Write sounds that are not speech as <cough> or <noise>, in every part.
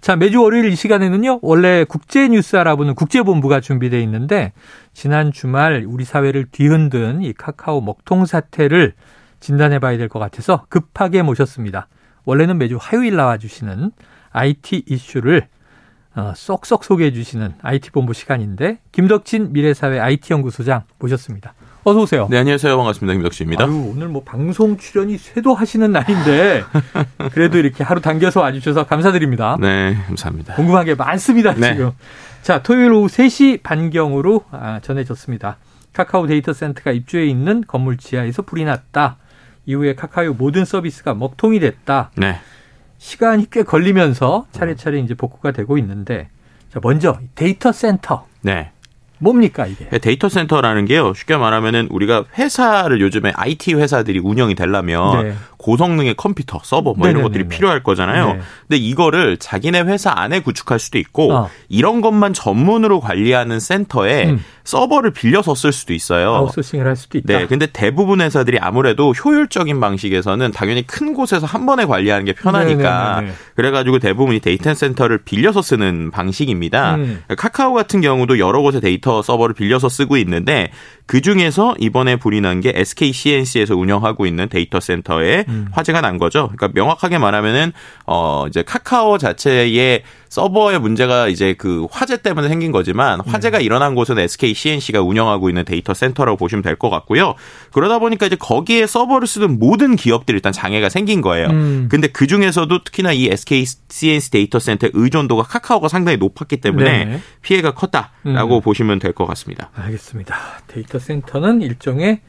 자, 매주 월요일 이 시간에는요, 원래 국제 뉴스 알아보는 국제 본부가 준비되어 있는데, 지난 주말 우리 사회를 뒤흔든 이 카카오 먹통 사태를 진단해 봐야 될 것 같아서 급하게 모셨습니다. 원래는 매주 화요일 나와 주시는 IT 이슈를 어, 쏙쏙 소개해 주시는 IT본부 시간인데, 김덕진 미래사회 IT연구소장 모셨습니다. 어서 오세요. 네, 안녕하세요. 반갑습니다. 김덕진입니다. 아유, 오늘 뭐 방송 출연이 쇄도 하시는 날인데 <laughs> 그래도 이렇게 하루 당겨서 와주셔서 감사드립니다. 네, 감사합니다. 궁금한 게 많습니다, 네. 지금. 자, 토요일 오후 3시 반경으로 아, 전해졌습니다. 카카오 데이터 센터가 입주해 있는 건물 지하에서 불이 났다. 이후에 카카오 모든 서비스가 먹통이 됐다. 네. 시간이 꽤 걸리면서 차례차례 이제 복구가 되고 있는데 자, 먼저 데이터 센터 네. 뭡니까 이게? 데이터 센터라는 게요. 쉽게 말하면 우리가 회사를 요즘에 IT 회사들이 운영이 되려면 네. 고성능의 컴퓨터, 서버 뭐 이런 네네네네. 것들이 필요할 거잖아요. 네. 근데 이거를 자기네 회사 안에 구축할 수도 있고 어. 이런 것만 전문으로 관리하는 센터에 음. 서버를 빌려서 쓸 수도 있어요. 아웃소싱을 할 수도 있다. 네, 근데 대부분 회사들이 아무래도 효율적인 방식에서는 당연히 큰 곳에서 한 번에 관리하는 게 편하니까 네네네네. 그래가지고 대부분이 데이터 센터를 빌려서 쓰는 방식입니다. 음. 카카오 같은 경우도 여러 곳에 데이터 서버를 빌려서 쓰고 있는데 그 중에서 이번에 불이 난 게 SK C&C에서 운영하고 있는 데이터 센터에 음. 화재가 난 거죠. 그러니까 명확하게 말하면은 어 이제 카카오 자체의 서버의 문제가 이제 그 화재 때문에 생긴 거지만 화재가 네. 일어난 곳은 SK C&C가 운영하고 있는 데이터 센터라고 보시면 될 것 같고요. 그러다 보니까 이제 거기에 서버를 쓰는 모든 기업들이 일단 장애가 생긴 거예요. 음. 근데 그 중에서도 특히나 이 SK C&C 데이터 센터의 의존도가 카카오가 상당히 높았기 때문에 네. 피해가 컸다라고 음. 보시면 될 것 같습니다. 알겠습니다. 데이터 센터는 일종의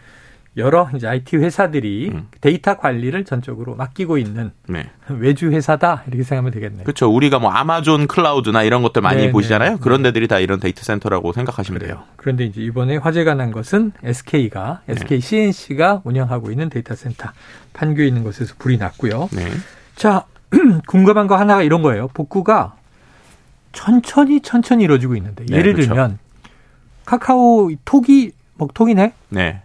여러 이제 IT 회사들이 음. 데이터 관리를 전적으로 맡기고 있는 네. 외주 회사다 이렇게 생각하면 되겠네요. 그렇죠. 우리가 뭐 아마존 클라우드나 이런 것들 많이 네, 보시잖아요. 네. 그런 데들이 다 이런 데이터 센터라고 생각하시면 돼요. 그런데 이제 이번에 화재가 난 것은 SK가 네. SK C&C가 운영하고 있는 데이터 센터 판교에 있는 곳에서 불이 났고요. 네. 자, <clears throat> 궁금한 거 하나가 이런 거예요. 복구가 천천히 천천히 이루어지고 있는데 네, 예를 그렇죠. 들면 카카오 톡이 먹통이네. 네.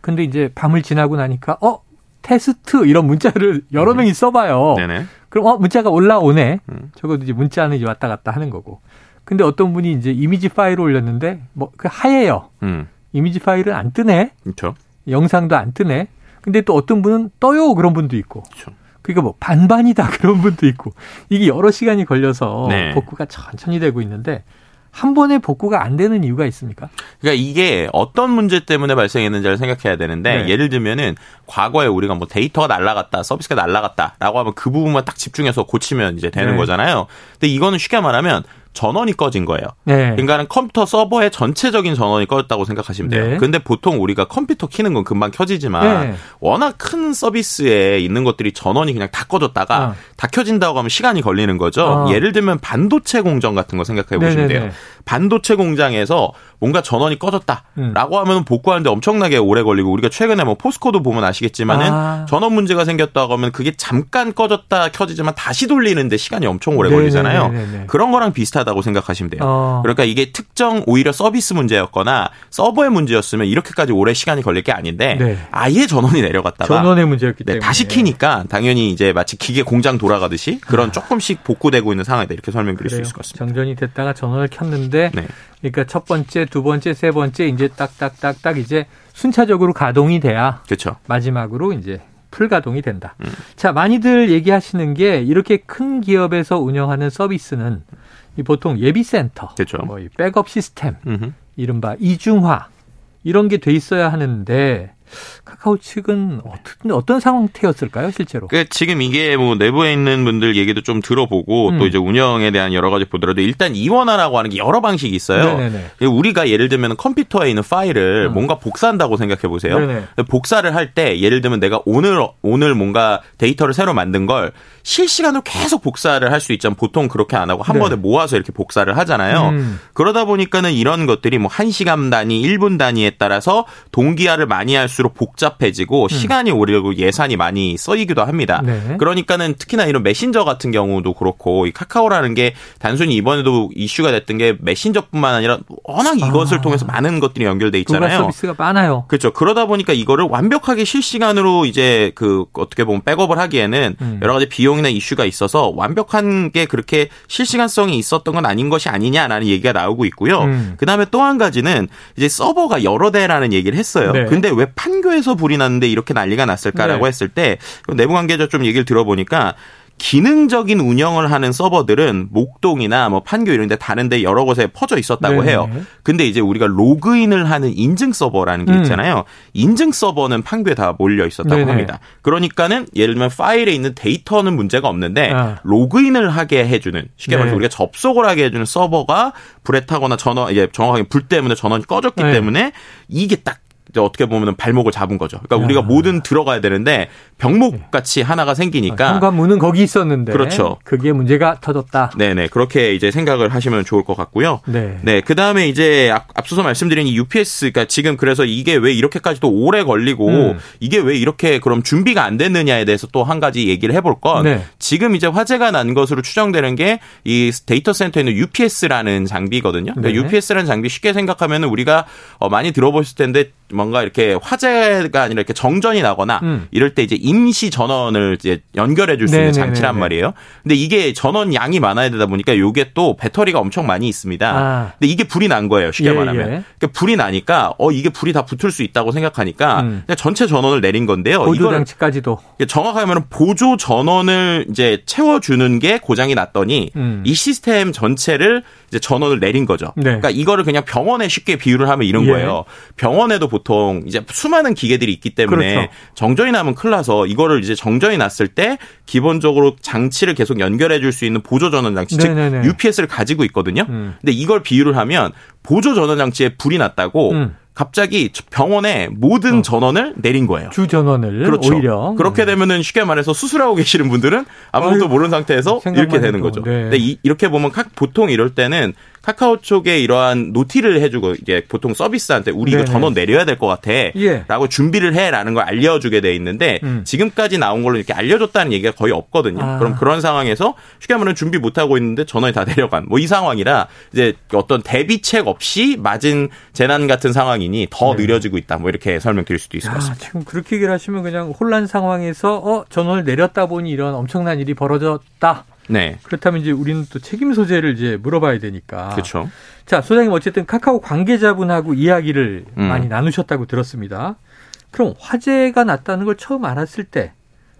근데 이제 밤을 지나고 나니까 어 테스트 이런 문자를 여러 명이 써봐요. 네네. 그럼 어 문자가 올라오네. 음. 적어도 이제 문자는 이제 왔다 갔다 하는 거고. 근데 어떤 분이 이제 이미지 파일을 올렸는데 뭐 그 하얘요. 음. 이미지 파일은 안 뜨네. 그렇죠. 영상도 안 뜨네. 근데 또 어떤 분은 떠요 그런 분도 있고. 그렇죠. 그러니까 뭐 반반이다 <laughs> 그런 분도 있고. 이게 여러 시간이 걸려서 네. 복구가 천천히 되고 있는데 한 번에 복구가 안 되는 이유가 있습니까? 그러니까 이게 어떤 문제 때문에 발생했는지를 생각해야 되는데 네. 예를 들면은 과거에 우리가 뭐 데이터가 날라갔다, 서비스가 날라갔다라고 하면 그 부분만 딱 집중해서 고치면 이제 되는 네. 거잖아요. 근데 이거는 쉽게 말하면 전원이 꺼진 거예요. 네. 그러니까는 컴퓨터 서버의 전체적인 전원이 꺼졌다고 생각하시면 돼요. 네. 근데 보통 우리가 컴퓨터 키는 건 금방 켜지지만 네. 워낙 큰 서비스에 있는 것들이 전원이 그냥 다 꺼졌다가 어. 다 켜진다고 하면 시간이 걸리는 거죠. 어. 예를 들면 반도체 공정 같은 거 생각해 보시면 네네네. 돼요. 반도체 공장에서 뭔가 전원이 꺼졌다라고 음. 하면 복구하는데 엄청나게 오래 걸리고 우리가 최근에 뭐 포스코도 보면 아시겠지만은 아. 전원 문제가 생겼다고 하면 그게 잠깐 꺼졌다 켜지지만 다시 돌리는데 시간이 엄청 오래 걸리잖아요. 네네네네. 그런 거랑 비슷하다고 생각하시면 돼요. 어. 그러니까 이게 특정 오히려 서비스 문제였거나 서버의 문제였으면 이렇게까지 오래 시간이 걸릴 게 아닌데 네. 아예 전원이 내려갔다가 전원의 문제였기 네, 때문에 다시 키니까 당연히 이제 마치 기계 공장 돌아가듯이 그런 조금씩 복구되고 있는 상황이다 이렇게 설명드릴 수 그래요. 있을 것 같습니다. 정전이 됐다가 전원을 켰는데 네. 그러니까 첫 번째, 두 번째, 세 번째 이제 딱딱딱딱 이제 순차적으로 가동이 돼야 그렇죠. 마지막으로 이제 풀 가동이 된다. 음. 자, 많이들 얘기하시는 게 이렇게 큰 기업에서 운영하는 서비스는 이 보통 예비센터, 그렇죠. 뭐이 백업 시스템, 음흠. 이른바 이중화 이런 게 돼 있어야 하는데 카카오 측은 어떤 어떤 상태였을까요, 실제로? 그 지금 이게 뭐 내부에 있는 분들 얘기도 좀 들어보고 음. 또 이제 운영에 대한 여러 가지 보더라도 일단 이원화라고 하는 게 여러 방식이 있어요. 네네네. 우리가 예를 들면 컴퓨터에 있는 파일을 음. 뭔가 복사한다고 생각해 보세요. 복사를 할 때 예를 들면 내가 오늘 오늘 뭔가 데이터를 새로 만든 걸 실시간으로 계속 복사를 할 수 있지만 보통 그렇게 안 하고 한 네. 번에 모아서 이렇게 복사를 하잖아요. 음. 그러다 보니까는 이런 것들이 뭐 1시간 단위, 1분 단위에 따라서 동기화를 많이 할 갈수록 복잡해지고 음. 시간이 오르고 예산이 많이 써이기도 합니다. 네. 그러니까는 특히나 이런 메신저 같은 경우도 그렇고 이 카카오라는 게 단순히 이번에도 이슈가 됐던 게 메신저뿐만 아니라 워낙 이것을 아. 통해서 많은 것들이 연결돼 있잖아요. 서비스가 많아요. 그렇죠. 그러다 보니까 이거를 완벽하게 실시간으로 이제 그 어떻게 보면 백업을 하기에는 음. 여러 가지 비용이나 이슈가 있어서 완벽한 게 그렇게 실시간성이 있었던 건 아닌 것이 아니냐라는 얘기가 나오고 있고요. 음. 그다음에 또 한 가지는 이제 서버가 여러 대라는 얘기를 했어요. 네. 근데 왜 판교에서 불이 났는데 이렇게 난리가 났을까라고 네. 했을 때 내부 관계자 좀 얘기를 들어보니까 기능적인 운영을 하는 서버들은 목동이나 뭐 판교 이런 데 다른 데 여러 곳에 퍼져 있었다고 네 해요. 근데 이제 우리가 로그인을 하는 인증 서버라는 게 음. 있잖아요. 음. 인증 서버는 판교에 다 몰려 있었다고 네네. 합니다. 그러니까는 예를 들면 파일에 있는 데이터는 문제가 없는데 아. 로그인을 하게 해주는 쉽게 말해서 네. 우리가 접속을 하게 해주는 서버가 불에 타거나 전원 이제 정확하게 불 때문에 전원이 꺼졌기 네. 때문에 이게 딱 어떻게 보면 발목을 잡은 거죠. 그러니까 야. 우리가 뭐든 들어가야 되는데 병목 같이 하나가 생기니까 현관문은 거기 있었는데 그렇죠. 그게 문제가 터졌다. 네네 그렇게 이제 생각을 하시면 좋을 것 같고요. 네. 네. 그 다음에 이제 앞서서 말씀드린 이 UPS, 그러니까 지금 그래서 이게 왜 이렇게까지 도 오래 걸리고 음. 이게 왜 이렇게 그럼 준비가 안 됐느냐에 대해서 또 한 가지 얘기를 해볼 건 네. 지금 이제 화재가 난 것으로 추정되는 게 이 데이터 센터에 있는 UPS라는 장비거든요. 그러니까 네. UPS라는 장비 쉽게 생각하면 우리가 어, 많이 들어보실 텐데 뭔가 이렇게 화재가 아니라 이렇게 정전이 나거나 음. 이럴 때 이제 임시 전원을 이제 연결해 줄 수 있는 장치란 말이에요. 근데 이게 전원 양이 많아야 되다 보니까 요게 또 배터리가 엄청 많이 있습니다. 아. 근데 이게 불이 난 거예요. 쉽게 예, 말하면. 예. 그러니까 불이 나니까 어 이게 불이 다 붙을 수 있다고 생각하니까 음. 그냥 전체 전원을 내린 건데요. 보조 장치까지도. 정확하게 하면 보조 전원을 이제 채워 주는 게 고장이 났더니 음. 이 시스템 전체를 이제 전원을 내린 거죠. 네. 그러니까 이거를 그냥 병원에 쉽게 비유를 하면 이런 예. 거예요. 병원에도 보통 이제 수많은 기계들이 있기 때문에 그렇죠. 정전이 나면 큰일 나서 이거를 이제 정전이 났을 때 기본적으로 장치를 계속 연결해 줄 수 있는 보조 전원 장치 네네네. 즉 UPS를 가지고 있거든요. 음. 근데 이걸 비유를 하면 보조 전원 장치에 불이 났다고 음. 갑자기 병원에 모든 어. 전원을 내린 거예요. 주 전원을 그렇죠. 오히려 그렇게 음. 되면은 쉽게 말해서 수술하고 계시는 분들은 아무것도 모르는 상태에서 이렇게 되는 거죠. 네. 근데 이, 렇게 보면 보통 이럴 때는 카카오 쪽에 이러한 노티를 해주고 이제 보통 서비스한테 우리 이거 전원 내려야 될 것 같아라고 예. 준비를 해라는 걸 알려주게 돼 있는데 음. 지금까지 나온 걸로 이렇게 알려줬다는 얘기가 거의 없거든요. 아. 그럼 그런 상황에서 쉽게 말하면 준비 못 하고 있는데 전원이 다 내려간 뭐 이 상황이라 이제 어떤 대비책 없이 맞은 재난 같은 상황이니 더 네. 느려지고 있다. 뭐 이렇게 설명드릴 수도 있을 것 같습니다. 지금 그렇게 얘기를 하시면 그냥 혼란 상황에서 어 전원을 내렸다 보니 이런 엄청난 일이 벌어졌다. 네. 그렇다면 이제 우리는 또 책임 소재를 이제 물어봐야 되니까. 그렇죠. 자, 소장님 어쨌든 카카오 관계자분하고 이야기를 음. 많이 나누셨다고 들었습니다. 그럼 화재가 났다는 걸 처음 알았을 때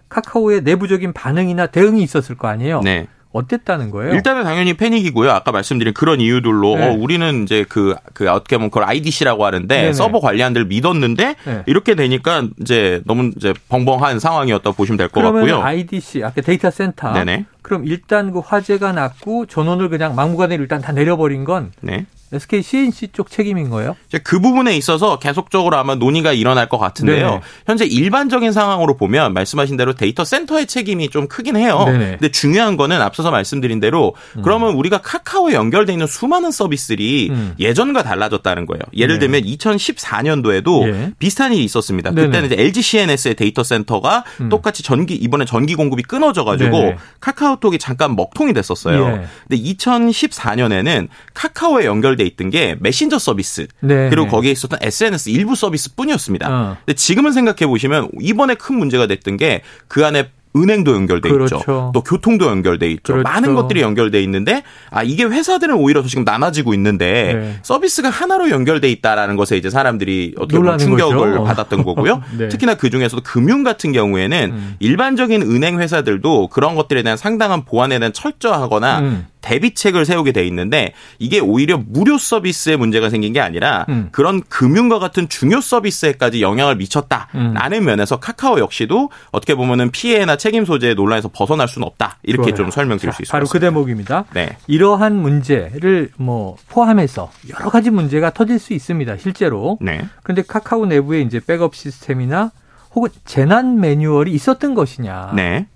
카카오의 내부적인 반응이나 대응이 있었을 거 아니에요? 네. 어땠다는 거예요? 일단은 당연히 패닉이고요. 아까 말씀드린 그런 이유들로 네. 어, 우리는 이제 그, 그 어떻게 보면 그걸 IDC라고 하는데 네네. 서버 관리한들 믿었는데 네. 이렇게 되니까 이제 너무 이제 벙벙한 상황이었다 보시면 될 것 같고요. IDC 아까 데이터 센터. 네네. 그럼 일단 그 화재가 났고 전원을 그냥 막무가내로 일단 다 내려버린 건 네. SK C&C 쪽 책임인 거예요? 그 부분에 있어서 계속적으로 아마 논의가 일어날 것 같은데요. 네네. 현재 일반적인 상황으로 보면 말씀하신 대로 데이터 센터의 책임이 좀 크긴 해요. 네네. 근데 중요한 거는 앞서서 말씀드린 대로 음. 그러면 우리가 카카오에 연결돼 있는 수많은 서비스들이 음. 예전과 달라졌다는 거예요. 예를 네. 들면 2014년도에도 예. 비슷한 일이 있었습니다. 네네. 그때는 이제 LG CNS의 데이터 센터가 음. 똑같이 전기 이번에 전기 공급이 끊어져 가지고 카카오톡이 잠깐 먹통이 됐었어요. 예. 근데 2014년에는 카카오에 연결 연결돼 있던 게 메신저 서비스 네. 그리고 거기에 있었던 SNS 일부 서비스뿐이었습니다. 어. 근데 지금은 생각해 보시면 이번에 큰 문제가 됐던 게 그 안에 은행도 연결돼 그렇죠. 있죠. 또 교통도 연결돼 있죠. 그렇죠. 많은 것들이 연결돼 있는데 아 이게 회사들은 오히려 지금 나눠지고 있는데 네. 서비스가 하나로 연결돼 있다라는 것에 이제 사람들이 어떻게 보면 충격을 거죠. <laughs> 받았던 거고요. <laughs> 네. 특히나 그 중에서도 금융 같은 경우에는 음. 일반적인 은행 회사들도 그런 것들에 대한 상당한 보안에 대한 철저하거나 음. 대비책을 세우게 돼 있는데 이게 오히려 무료 서비스에 문제가 생긴 게 아니라 음. 그런 금융과 같은 중요 서비스에까지 영향을 미쳤다라는 음. 면에서 카카오 역시도 어떻게 보면은 피해나 책임 소재 논란에서 벗어날 수는 없다 이렇게 좋아요. 좀 설명드릴 수 있습니다. 바로 그 대목입니다. 네. 이러한 문제를 뭐 포함해서 여러 가지 문제가 터질 수 있습니다. 실제로. 네. 그런데 카카오 내부에 이제 백업 시스템이나 혹은 재난 매뉴얼이 있었던 것이냐. 네.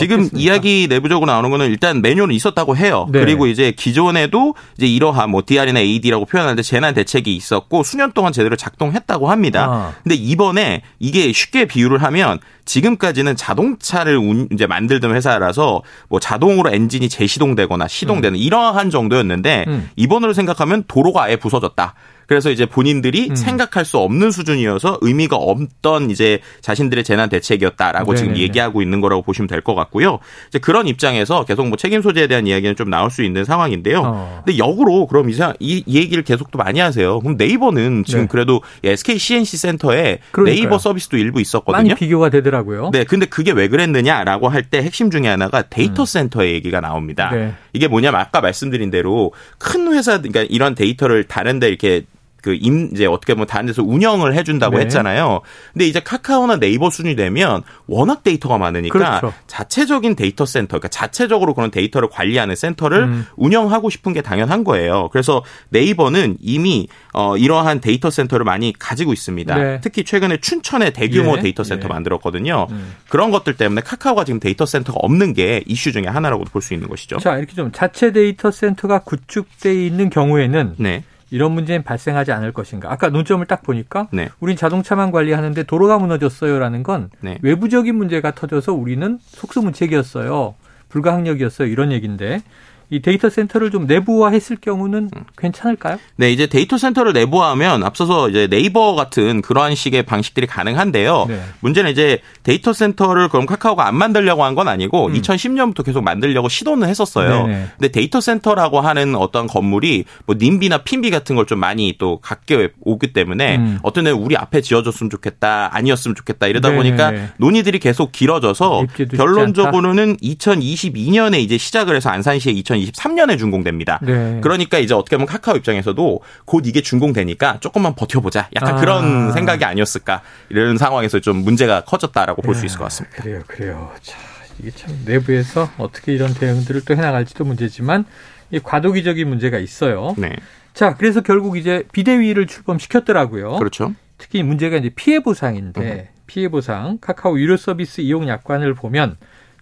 지금 어땠습니까? 이야기 내부적으로 나오는 거는 일단 매뉴얼은 있었다고 해요. 네. 그리고 이제 기존에도 이제 이러한 뭐 DR이나 AD라고 표현하는데 재난 대책이 있었고 수년 동안 제대로 작동했다고 합니다. 아. 근데 이번에 이게 쉽게 비유를 하면 지금까지는 자동차를 이제 만들던 회사라서 뭐 자동으로 엔진이 재시동되거나 시동되는 음. 이러한 정도였는데 음. 이번으로 생각하면 도로가 아예 부서졌다. 그래서 이제 본인들이 음. 생각할 수 없는 수준이어서 의미가 없던 이제 자신들의 재난 대책이었다라고 네네네. 지금 얘기하고 있는 거라고 보시면 될 것 같고요. 이제 그런 입장에서 계속 뭐 책임 소재에 대한 이야기는 좀 나올 수 있는 상황인데요. 어. 근데 역으로 그럼 이상 이, 이 얘기를 계속 또 많이 하세요. 그럼 네이버는 지금 네. 그래도 SK C&C 센터에 그러니까요. 네이버 서비스도 일부 있었거든요. 많이 비교가 되더라고요. 네, 근데 그게 왜 그랬느냐라고 할 때 핵심 중에 하나가 데이터 음. 센터의 얘기가 나옵니다. 네. 이게 뭐냐면 아까 말씀드린 대로 큰 회사 그러니까 이런 데이터를 다른데 이렇게 그 임, 이제 어떻게 보면 다른 데서 운영을 해준다고 네. 했잖아요. 근데 이제 카카오나 네이버 수준이 되면 워낙 데이터가 많으니까 그렇죠. 자체적인 데이터 센터, 그러니까 자체적으로 그런 데이터를 관리하는 센터를 음. 운영하고 싶은 게 당연한 거예요. 그래서 네이버는 이미 어, 이러한 데이터 센터를 많이 가지고 있습니다. 네. 특히 최근에 춘천에 대규모 예. 데이터 센터 예. 만들었거든요. 음. 그런 것들 때문에 카카오가 지금 데이터 센터가 없는 게 이슈 중에 하나라고 볼 수 있는 것이죠. 자, 이렇게 좀 자체 데이터 센터가 구축돼 있는 경우에는 네. 이런 문제는 발생하지 않을 것인가. 아까 논점을 딱 보니까 네. 우린 자동차만 관리하는데 도로가 무너졌어요라는 건 네. 외부적인 문제가 터져서 우리는 속수무책이었어요. 불가항력이었어요. 이런 얘기인데 이 데이터 센터를 좀 내부화했을 경우는 음. 괜찮을까요? 네, 이제 데이터 센터를 내부화하면 앞서서 이제 네이버 같은 그러한 식의 방식들이 가능한데요. 네. 문제는 이제 데이터 센터를 그럼 카카오가 안 만들려고 한 건 아니고 음. 2010년부터 계속 만들려고 시도는 했었어요. 네네. 근데 데이터 센터라고 하는 어떤 건물이 뭐 님비나 핌피 같은 걸 좀 많이 또 갖게 오기 때문에 음. 어떤 애 우리 앞에 지어줬으면 좋겠다, 아니었으면 좋겠다 이러다 네네. 보니까 논의들이 계속 길어져서 결론적으로는 2022년에 이제 시작을 해서 안산시에 2000 2023년에 준공됩니다. 네. 그러니까 이제 어떻게 보면 카카오 입장에서도 곧 이게 준공되니까 조금만 버텨보자. 약간 아. 그런 생각이 아니었을까. 이런 상황에서 좀 문제가 커졌다라고 볼수 있을 것 같습니다. 그래요, 그래요. 자, 이게 참 내부에서 어떻게 이런 대응들을 또 해나갈지도 문제지만 이 과도기적인 문제가 있어요. 네. 자, 그래서 결국 이제 비대위를 출범시켰더라고요. 그렇죠. 특히 문제가 이제 피해 보상인데 음. 피해 보상 카카오 유료 서비스 이용 약관을 보면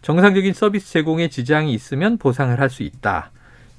정상적인 서비스 제공에 지장이 있으면 보상을 할 수 있다.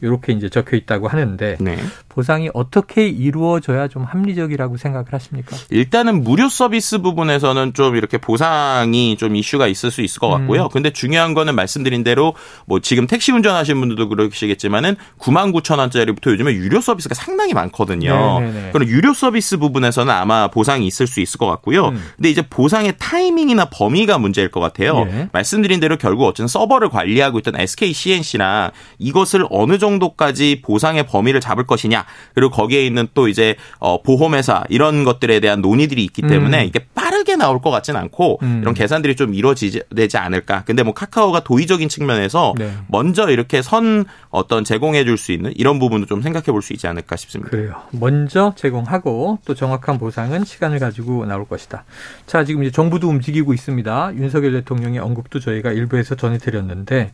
이렇게 이제 적혀 있다고 하는데 네. 보상이 어떻게 이루어져야 좀 합리적이라고 생각을 하십니까? 일단은 무료 서비스 부분에서는 좀 이렇게 보상이 좀 이슈가 있을 수 있을 것 같고요. 음. 근데 중요한 거는 말씀드린 대로 뭐 지금 택시 운전하시는 분들도 그러시겠지만은 9만 9천 원짜리부터 요즘에 유료 서비스가 상당히 많거든요. 네네네. 그럼 유료 서비스 부분에서는 아마 보상이 있을 수 있을 것 같고요. 음. 근데 이제 보상의 타이밍이나 범위가 문제일 것 같아요. 예. 말씀드린 대로 결국 어쨌든 서버를 관리하고 있던 SK CNC나 이것을 어느 정도 정도까지 보상의 범위를 잡을 것이냐 그리고 거기에 있는 또 이제 어 보험회사 이런 것들에 대한 논의들이 있기 때문에 음. 이게 빠르게 나올 것 같지는 않고 음. 이런 계산들이 좀 이루어지지 않을까. 근데 뭐 카카오가 도의적인 측면에서 네. 먼저 이렇게 선 어떤 제공해 줄 수 있는 이런 부분도 좀 생각해 볼 수 있지 않을까 싶습니다. 그래요. 먼저 제공하고 또 정확한 보상은 시간을 가지고 나올 것이다. 자, 지금 이제 정부도 움직이고 있습니다. 윤석열 대통령의 언급도 저희가 일부에서 전해드렸는데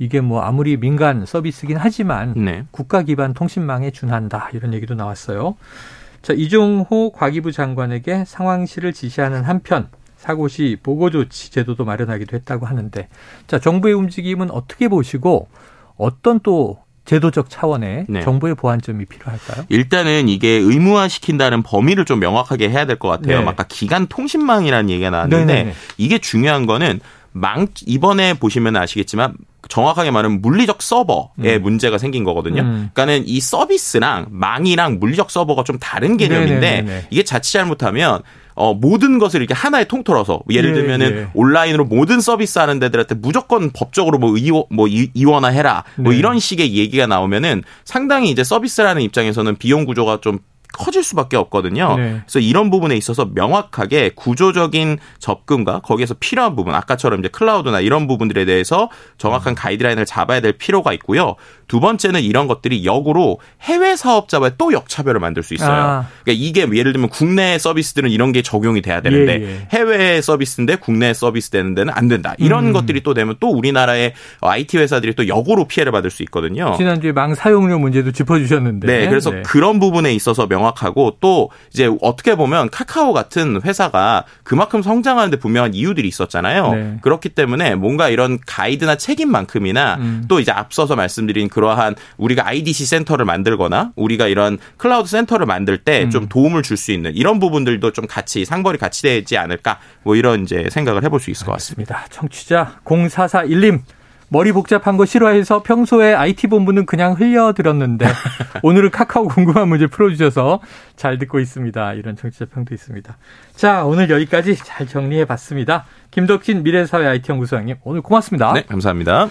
이게 뭐 아무리 민간 서비스긴 하지만 네. 국가 기반 통신망에 준한다 이런 얘기도 나왔어요. 자 이종호 과기부 장관에게 상황실을 지시하는 한편 사고 시 보고 조치 제도도 마련하기도 했다고 하는데 자 정부의 움직임은 어떻게 보시고 어떤 또 제도적 차원의 네. 정부의 보완점이 필요할까요? 일단은 이게 의무화 시킨다는 범위를 좀 명확하게 해야 될 것 같아요. 네. 아까 기간 통신망이라는 얘기가 나왔는데 네네네. 이게 중요한 거는 망 이번에 보시면 아시겠지만 정확하게 말하면 물리적 서버에 음. 문제가 생긴 거거든요. 음. 그러니까는 이 서비스랑 망이랑 물리적 서버가 좀 다른 개념인데 네네네네. 이게 자칫 잘못하면 어, 모든 것을 이렇게 하나의 통틀어서 예를 예, 들면은 예. 온라인으로 모든 서비스 하는 데들한테 무조건 법적으로 뭐 이원 뭐 이원화 해라 뭐 네. 이런 식의 얘기가 나오면은 상당히 이제 서비스라는 입장에서는 비용 구조가 좀 커질 수밖에 없거든요. 네. 그래서 이런 부분에 있어서 명확하게 구조적인 접근과 거기에서 필요한 부분, 아까처럼 이제 클라우드나 이런 부분들에 대해서 정확한 가이드라인을 잡아야 될 필요가 있고요. 두 번째는 이런 것들이 역으로 해외 사업자와의 또 역차별을 만들 수 있어요. 아. 그러니까 이게 예를 들면 국내 서비스들은 이런 게 적용이 돼야 되는데 예, 예. 해외 서비스인데 국내 서비스 되는 데는 안 된다. 이런 음. 것들이 또 되면 또 우리나라의 IT 회사들이 또 역으로 피해를 받을 수 있거든요. 지난주에 망 사용료 문제도 짚어주셨는데. 네, 그래서 네. 그런 부분에 있어서 명확하고 또 이제 어떻게 보면 카카오 같은 회사가 그만큼 성장하는데 분명한 이유들이 있었잖아요. 네. 그렇기 때문에 뭔가 이런 가이드나 책임만큼이나 음. 또 이제 앞서서 말씀드린 그 러한 우리가 IDC 센터를 만들거나 우리가 이런 클라우드 센터를 만들 때좀 음. 도움을 줄 수 있는 이런 부분들도 좀 같이 상벌이 같이 되지 않을까 뭐 이런 이제 생각을 해볼 수 있을 것 같습니다. 청취자 0441님 머리 복잡한 거 싫어해서 평소에 IT 본부는 그냥 흘려들었는데 <laughs> 오늘은 카카오 궁금한 문제 풀어주셔서 잘 듣고 있습니다. 이런 청취자 평도 있습니다. 자, 오늘 여기까지 잘 정리해 봤습니다. 김덕진 미래사회 IT 연구소장님 오늘 고맙습니다. 네, 감사합니다.